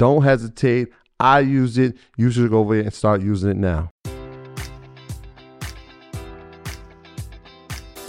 don't hesitate. I use it. You should go over there and start using it now.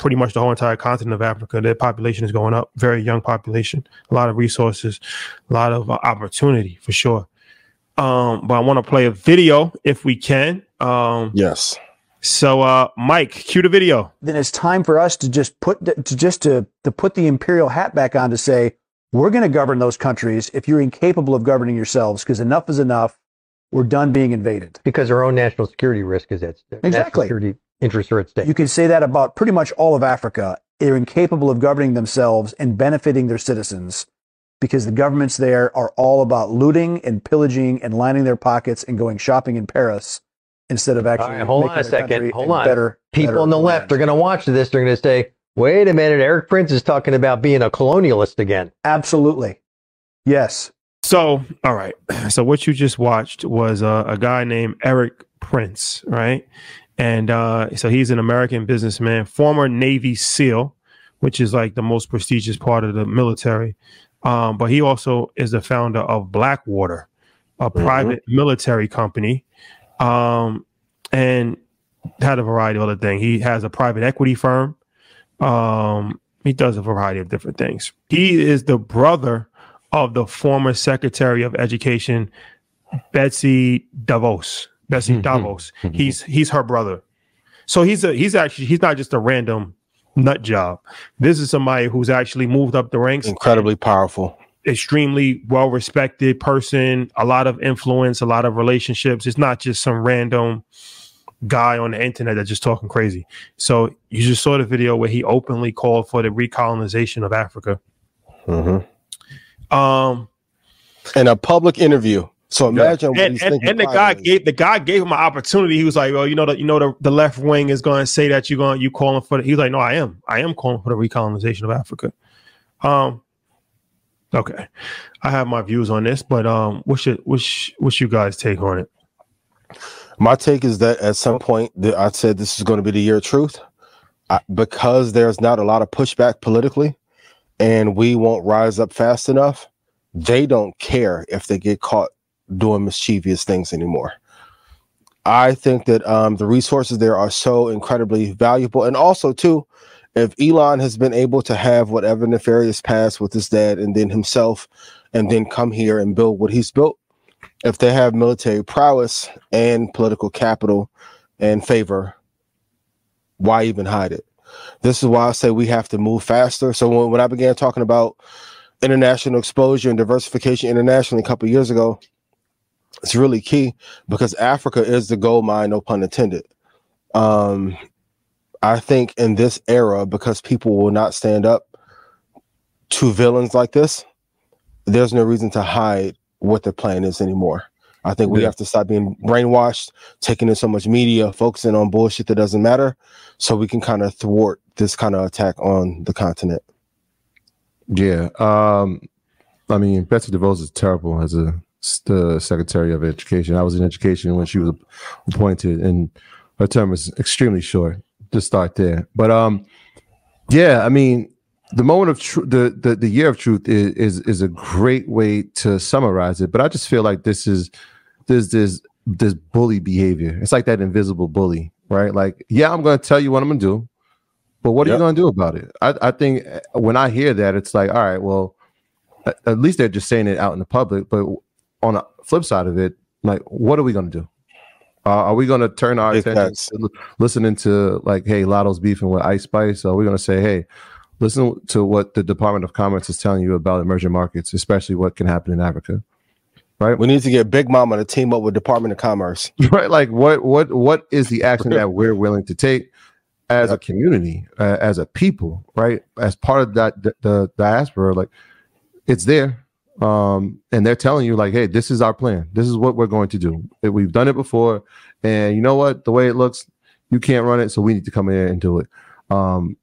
Pretty much the whole entire continent of Africa. Their population is going up, very young population, a lot of resources, a lot of uh, opportunity for sure. Um, but I want to play a video if we can. Um, yes. So, uh, Mike, cue the video. Then it's time for us to just put to just to to put the imperial hat back on to say we're going to govern those countries if you're incapable of governing yourselves because enough is enough. We're done being invaded. Because our own national security risk is at stake. Exactly. Security interests are at stake. You can say that about pretty much all of Africa. They're incapable of governing themselves and benefiting their citizens because the governments there are all about looting and pillaging and lining their pockets and going shopping in Paris instead of actually. Right, hold on a second. Hold on. Better, People better on the left are going to watch this. They're going to say, wait a minute, Eric Prince is talking about being a colonialist again. Absolutely. Yes. So, all right. So, what you just watched was uh, a guy named Eric Prince, right? And uh, so he's an American businessman, former Navy SEAL, which is like the most prestigious part of the military. Um, but he also is the founder of Blackwater, a mm-hmm. private military company, um, and had a variety of other things. He has a private equity firm. Um, he does a variety of different things. He is the brother of the former Secretary of Education, Betsy DeVos. Betsy mm-hmm. Davos. Mm-hmm. He's he's her brother. So he's a he's actually he's not just a random nut job. This is somebody who's actually moved up the ranks. Incredibly powerful. Extremely well respected person, a lot of influence, a lot of relationships. It's not just some random guy on the internet that's just talking crazy. So you just saw the video where he openly called for the recolonization of Africa. Mm-hmm. Um, in a public interview. So imagine and, and, and the guy gave the guy gave him an opportunity. He was like, "Well, you know, the, you know, the, the left wing is going to say that you're going, you calling for." The, he's like, "No, I am. I am calling for the recolonization of Africa." Um, okay, I have my views on this, but um, what's your what's what's you guys take on it? My take is that at some point, that I said this is going to be the year of truth. because there's not a lot of pushback politically, and we won't rise up fast enough. They don't care if they get caught doing mischievous things anymore. I think that um, the resources there are so incredibly valuable, and also too, if Elon has been able to have whatever nefarious past with his dad and then himself, and then come here and build what he's built, if they have military prowess and political capital and favor, why even hide it? This is why I say we have to move faster. So when, when I began talking about international exposure and diversification internationally a couple years ago, it's really key because Africa is the gold mine, no pun intended. Um, I think in this era, because people will not stand up to villains like this, there's no reason to hide what their plan is anymore. I think we have to stop being brainwashed, taking in so much media, focusing on bullshit that doesn't matter, so we can kind of thwart this kind of attack on the continent. Yeah. Um, I mean, Betsy DeVos is terrible as a the Secretary of Education. I was in education when she was appointed, and her term was extremely short. To start there, but um, yeah, I mean, the moment of truth, the, the the year of truth is, is is a great way to summarize it. But I just feel like this is there's this this bully behavior. It's like that invisible bully, right? Like, yeah, I'm going to tell you what I'm going to do, but what are yep. you going to do about it? I, I think uh, when I hear that, it's like, all right, well, at, at least they're just saying it out in the public. But on the flip side of it, like, what are we going to do? Uh, are we going to turn our attention to listening to like, hey, Latto's beefing with Ice Spice? Or are we going to say, hey, listen to what the Department of Commerce is telling you about emerging markets, especially what can happen in Africa? Right. We need to get Big Mama to team up with Department of Commerce. Right. Like, what what what is the action that we're willing to take as yep. a community, uh, as a people, right? As part of that the, the diaspora, like it's there um, and they're telling you like, hey, this is our plan. This is what we're going to do. We've done it before, and you know what? The way it looks, you can't run it, so we need to come in and do it. Um,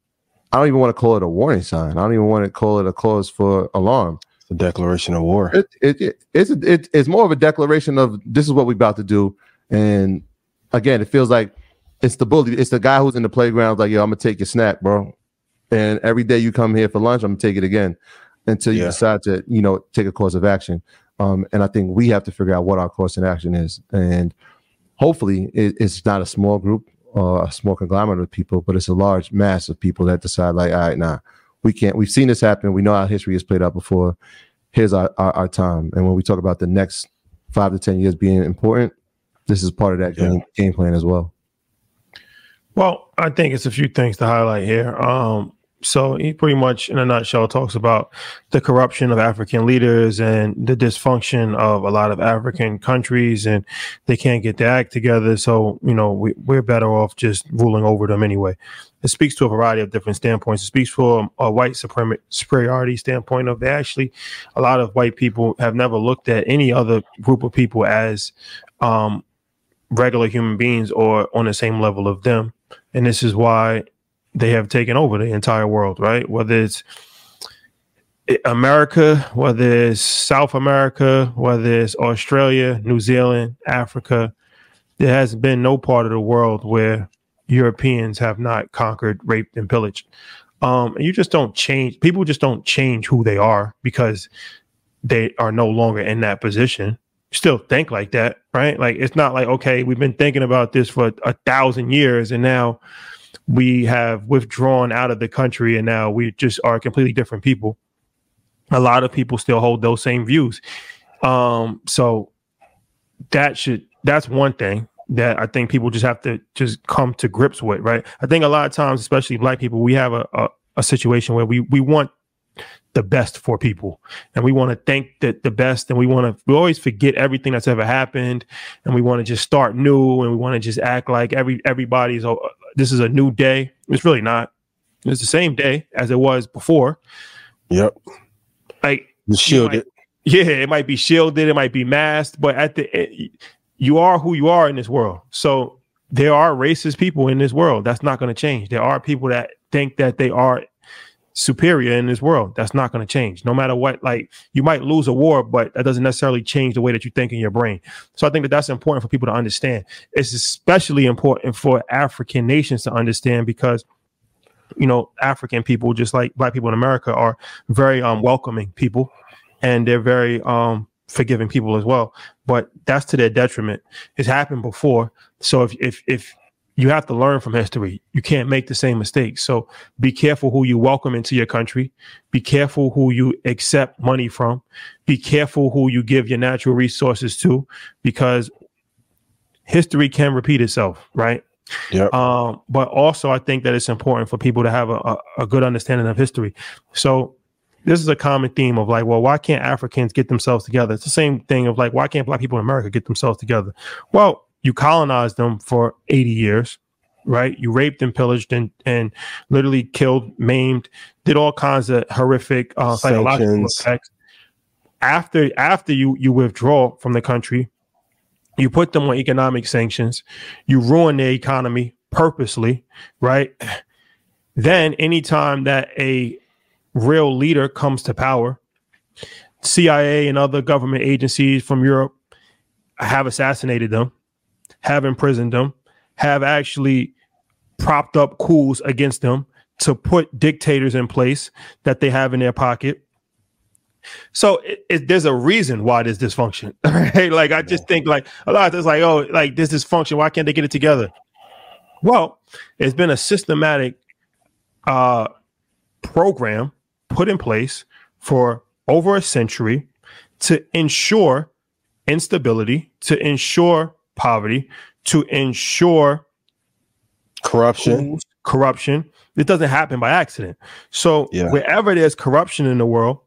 I don't even want to call it a warning sign. I don't even want to call it a cause for alarm. It's a declaration of war. It, it, it it's a, it, it's more of a declaration of this is what we're about to do. And again, it feels like it's the bully. It's the guy who's in the playground. Like, yo, I'm gonna take your snack, bro. And every day you come here for lunch, I'm gonna take it again until you yeah. decide to, you know, take a course of action. Um, and I think we have to figure out what our course of action is. And hopefully, it, it's not a small group or a small conglomerate of people, but it's a large mass of people that decide, like, all right, nah, we can't. We've seen this happen. We know how history has played out before. Here's our, our, our time. And when we talk about the next five to 10 years being important, this is part of that yeah. game, game plan as well. Well, I think it's a few things to highlight here. Um, so he pretty much, in a nutshell, talks about the corruption of African leaders and the dysfunction of a lot of African countries, and they can't get their act together. So, you know, we, we're better off just ruling over them anyway. It speaks to a variety of different standpoints. It speaks for a white suprem- superiority standpoint of actually a lot of white people have never looked at any other group of people as um, regular human beings or on the same level of them. And this is why they have taken over the entire world, right? Whether it's America, whether it's South America, whether it's Australia, New Zealand, Africa, there has been no part of the world where Europeans have not conquered, raped, and pillaged. Um, and you just don't change. People just don't change who they are because they are no longer in that position. Still think like that, right? Like it's not like okay, we've been thinking about this for a thousand years, and now we have withdrawn out of the country and now we just are completely different people. A lot of people still hold those same views. Um, so that should that's one thing that I think people just have to just come to grips with, right? I think a lot of times, especially black people, we have a, a, a situation where we we want the best for people and we want to think that the best and we want to we always forget everything that's ever happened and we want to just start new and we want to just act like every everybody's this is a new day. It's really not. It's the same day as it was before. Yep. Like shielded. might, yeah it might be shielded. It might be masked but at the it, you are who you are in this world. So there are racist people in this world. That's not going to change. There are people that think that they are superior in this world. That's not going to change. No matter what, like you might lose a war, but that doesn't necessarily change the way that you think in your brain. So I think that that's important for people to understand. It's especially important for African nations to understand because you know, African people, just like black people in America, are very um, welcoming people, and they're very um, forgiving people as well. But that's to their detriment. It's happened before. So if if if you have to learn from history. You can't make the same mistakes. So be careful who you welcome into your country. Be careful who you accept money from. Be careful who you give your natural resources to, because history can repeat itself, right? Yeah. Um, but also, I think that it's important for people to have a, a, a good understanding of history. So this is a common theme of like, well, why can't Africans get themselves together? It's the same thing of like, why can't black people in America get themselves together? Well, you colonized them for 80 years right? You raped and pillaged and and literally killed maimed did all kinds of horrific uh, psychological effects. After after you you withdraw from the country you put them on economic sanctions you ruin their economy purposely right? Then anytime that a real leader comes to power cia and other government agencies from europe have assassinated them have imprisoned them, have actually propped up coups against them to put dictators in place that they have in their pocket. So it, it, there's a reason why there's dysfunction, right? Like I just think like a lot of it's like, oh, like this dysfunction. Why can't they get it together? Well, it's been a systematic uh, program put in place for over a century to ensure instability, to ensure poverty, to ensure corruption. Corruption. It doesn't happen by accident. So yeah. wherever there's corruption in the world,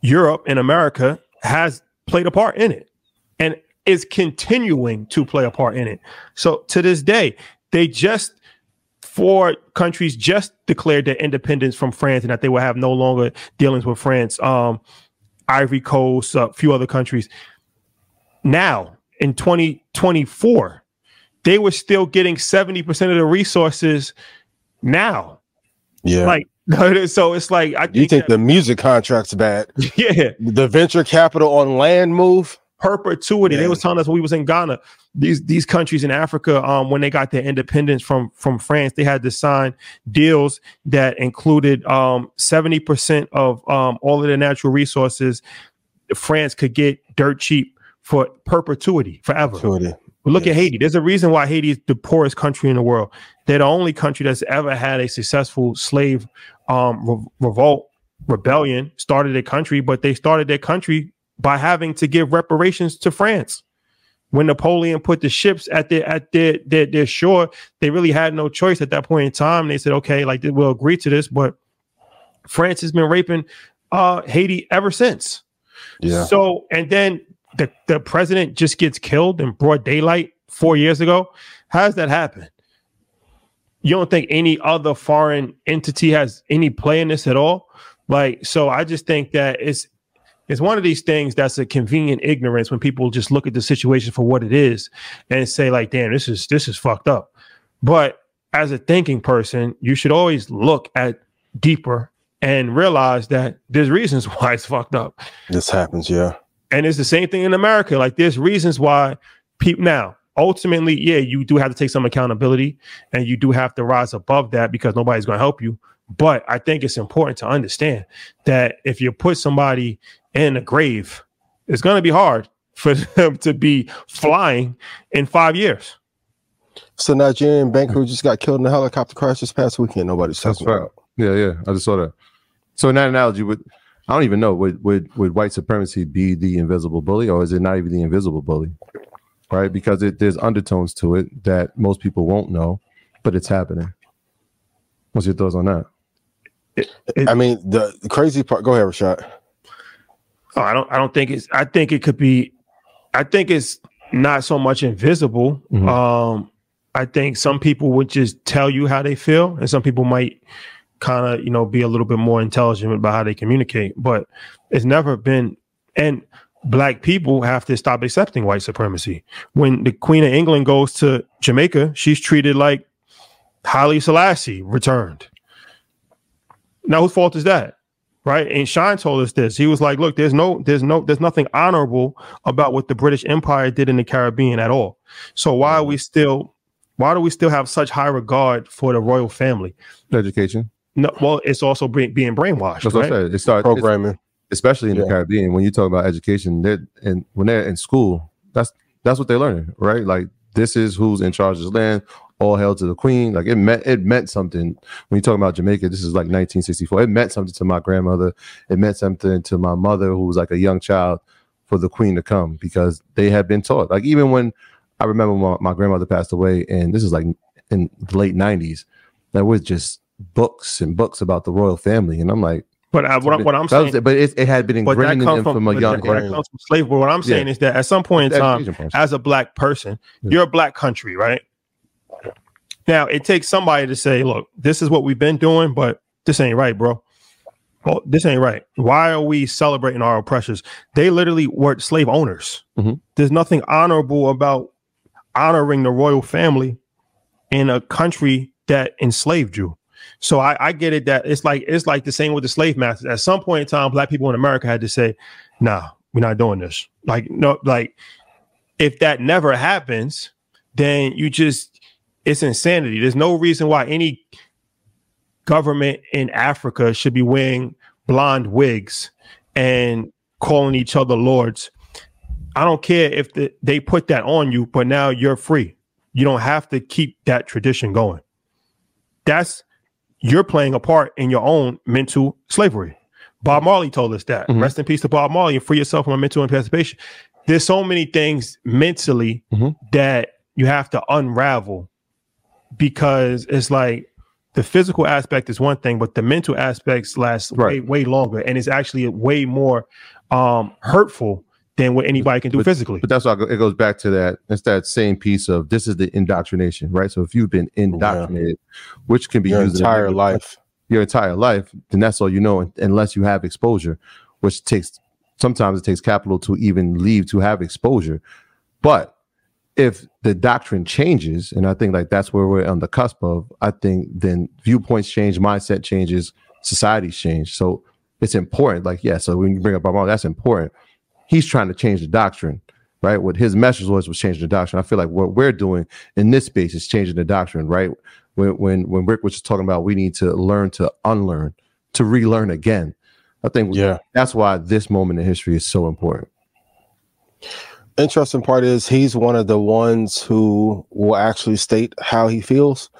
Europe and America has played a part in it and is continuing to play a part in it. So to this day, they just four countries just declared their independence from France and that they will have no longer dealings with France. Um, Ivory Coast, a few other countries. Now, in 2024, they were still getting 70% of the resources now. Yeah. Like, so it's like, I think you think that, the music contract's bad. Yeah. The venture capital on land move. Perpetuity. Yeah. They was telling us when we was in Ghana, these these countries in Africa, um, when they got their independence from from France, they had to sign deals that included um 70% of um all of the natural resources France could get dirt cheap for perpetuity, forever. Perpetuity. But look yes. at Haiti. There's a reason why Haiti is the poorest country in the world. They're the only country that's ever had a successful slave um, re- revolt, rebellion, started a country, but they started their country by having to give reparations to France. When Napoleon put the ships at their at their, their, their shore, they really had no choice at that point in time. They said, okay, like we'll agree to this, but France has been raping uh, Haiti ever since. Yeah. So, and then the, the president just gets killed in broad daylight four years ago. How does that happen? You don't think any other foreign entity has any play in this at all? Like, so I just think that it's it's one of these things that's a convenient ignorance when people just look at the situation for what it is and say, like, damn, this is this is fucked up. But as a thinking person, you should always look at deeper and realize that there's reasons why it's fucked up. This happens, yeah. And it's the same thing in America. Like there's reasons why people now ultimately, yeah, you do have to take some accountability and you do have to rise above that because nobody's going to help you. But I think it's important to understand that if you put somebody in a grave, it's going to be hard for them to be flying in five years. So Nigerian banker just got killed in a helicopter crash this past weekend. Nobody's talking right. about. Yeah, yeah, I just saw that. So in that analogy, with I don't even know would would would white supremacy be the invisible bully, or is it not even the invisible bully? Right, because it, there's undertones to it that most people won't know, but it's happening. What's your thoughts on that? It, it, I mean, the, the, crazy part. Go ahead, Rashad. Oh, I don't. I don't think it's. I think it could be. I think it's not so much invisible. Mm-hmm. Um, I think some people would just tell you how they feel, and some people might kind of you know be a little bit more intelligent about how they communicate. But it's never been and black people have to stop accepting white supremacy. When the queen of england goes to jamaica she's treated like Haile Selassie returned. Now whose fault is that right? And Shyne told us this. He was like look there's no there's no there's nothing honorable about what the british empire did in the caribbean at all. So why are we still Why do we still have such high regard for the royal family? Education. No, well, it's also being brainwashed. That's right? what I said. It starts programming, especially in yeah. the Caribbean. When you talk about education, they're and when they're in school, that's that's what they're learning, right? Like this is who's in charge of the land. All hail to the queen. Like it meant it meant something. When you talk about Jamaica, this is like 1964. It meant something to my grandmother. It meant something to my mother, who was like a young child, for the queen to come because they had been taught. Like even when I remember my, my grandmother passed away, and this is like in the late 90s, that was just books and books about the royal family, and I'm like, but I, what, what, I'm saying, was, but it, it, had been ingrained in them from, from a young age. That comes from slavery. But what I'm saying yeah. is that at some point in time, as a black person, yeah. you're a black country, right? Now it takes somebody to say, "Look, this is what we've been doing, but this ain't right, bro. Well, this ain't right. Why are we celebrating our oppressors? They literally were slave owners. Mm-hmm. There's nothing honorable about honoring the royal family in a country that enslaved you. So I, I get it that it's like it's like the same with the slave masters. At some point in time, black people in America had to say, "Nah, we're not doing this." Like no, like if that never happens, then you just it's insanity. There's no reason why any government in Africa should be wearing blonde wigs and calling each other lords. I don't care if the, they put that on you, but now you're free. You don't have to keep that tradition going. That's you're playing a part in your own mental slavery. Bob Marley told us that. Mm-hmm. Rest in peace to Bob Marley and free yourself from a mental emancipation. There's so many things mentally mm-hmm. that you have to unravel because it's like the physical aspect is one thing, but the mental aspects last right. way, way longer and it's actually way more um, hurtful than what anybody can do but, physically. But that's why it goes back to that. It's that same piece of this is the indoctrination, right? So if you've been indoctrinated, yeah. which can be your entire life, your entire life, then that's all you know, unless you have exposure, which takes sometimes it takes capital to even leave to have exposure. But if the doctrine changes, and I think like that's where we're on the cusp of, I think then viewpoints change, mindset changes, societies change. So it's important. Like, yeah, so when you bring up Bob Marley, that's important he's trying to change the doctrine, right? What his message was was changing the doctrine. I feel like what we're doing in this space is changing the doctrine, right? When when when Rick was just talking about we need to learn to unlearn, to relearn again. I think yeah, that's why this moment in history is so important. Interesting part is he's one of the ones who will actually state how he feels,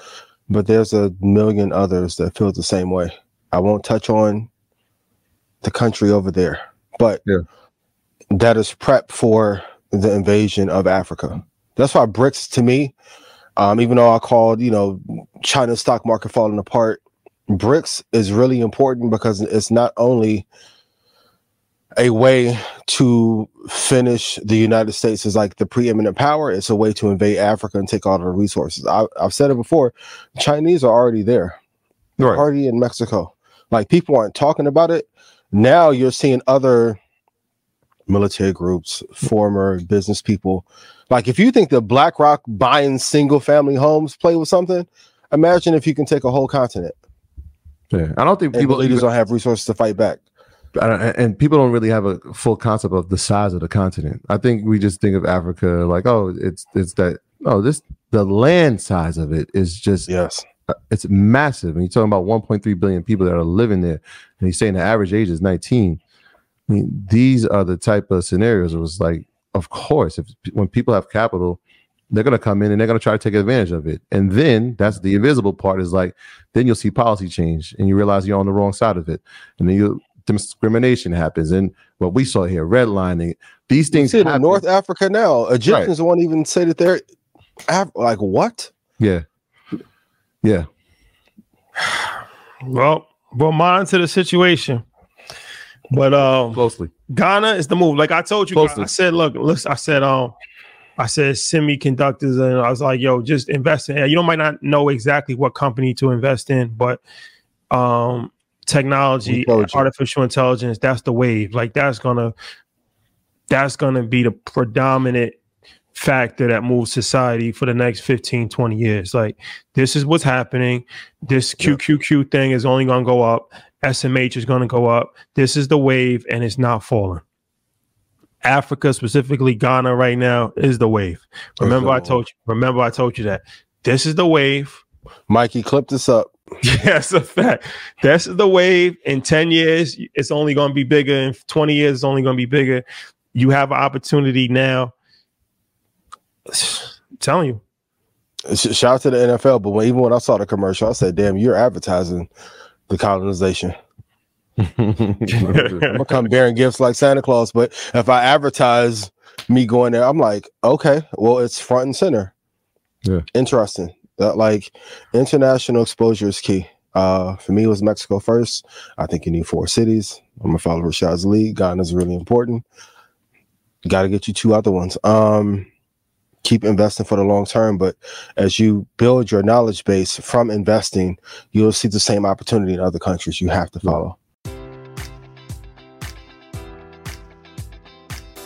but there's a million others that feel the same way. I won't touch on the country over there, but yeah that is prep for the invasion of Africa. That's why BRICS to me, um, even though I called, you know, China's stock market falling apart, BRICS is really important because it's not only a way to finish the United States as like the preeminent power, it's a way to invade Africa and take all the resources. I, have said it before, Chinese are already there. Right. already in Mexico. Like people aren't talking about it. Now you're seeing other military groups, former business people. Like if you think the BlackRock buying single family homes play with something, imagine if you can take a whole continent. Yeah, I don't think people leaders don't have resources to fight back. And people don't really have a full concept of the size of the continent. I think we just think of Africa like, oh, it's it's that. No, this the land size of it is just yes, uh, it's massive. And you're talking about 1.3 billion people that are living there, and he's saying the average age is 19. I mean, these are the type of scenarios. It was like, of course, if when people have capital, they're going to come in and they're going to try to take advantage of it. And then that's the invisible part is like, then you'll see policy change and you realize you're on the wrong side of it. And then you discrimination happens. And what we saw here, redlining, these things. You see in North Africa now, Egyptians right. won't even say that they're Af- like, what? Yeah. Yeah. Well, well, monitor the situation. But um, closely, Ghana is the move. Like I told you, closely. I said, look, listen, I said, um, I said semiconductors, and I was like, yo, just invest in. You know, might not know exactly what company to invest in, but um, technology, artificial intelligence, that's the wave. Like that's gonna, that's gonna be the predominant factor that moves society for the next 15 20 years like this is what's happening this qqq thing is only going to go up SMH is going to go up. This is the wave and it's not falling. Africa, specifically Ghana right now, is the wave. Remember, I told you, remember, I told you that this is the wave. Mikey, clip this up. Yes, a fact. This is the wave. In 10 years, it's only going to be bigger. In 20 years, it's only going to be bigger. You have an opportunity now. I'm telling you. Shout out to the NFL, but when, even when I saw the commercial, I said, "Damn, you're advertising the colonization." I'm gonna come bearing gifts like Santa Claus, but if I advertise me going there, I'm like, okay, well, it's front and center. Yeah, interesting. That like international exposure is key. Uh, for me, it was Mexico first. I think you need four cities. I'm a follow Rashad's league. Ghana is really important. Got to get you two other ones. Um, keep investing for the long term. But as you build your knowledge base from investing, you'll see the same opportunity in other countries. You have to follow.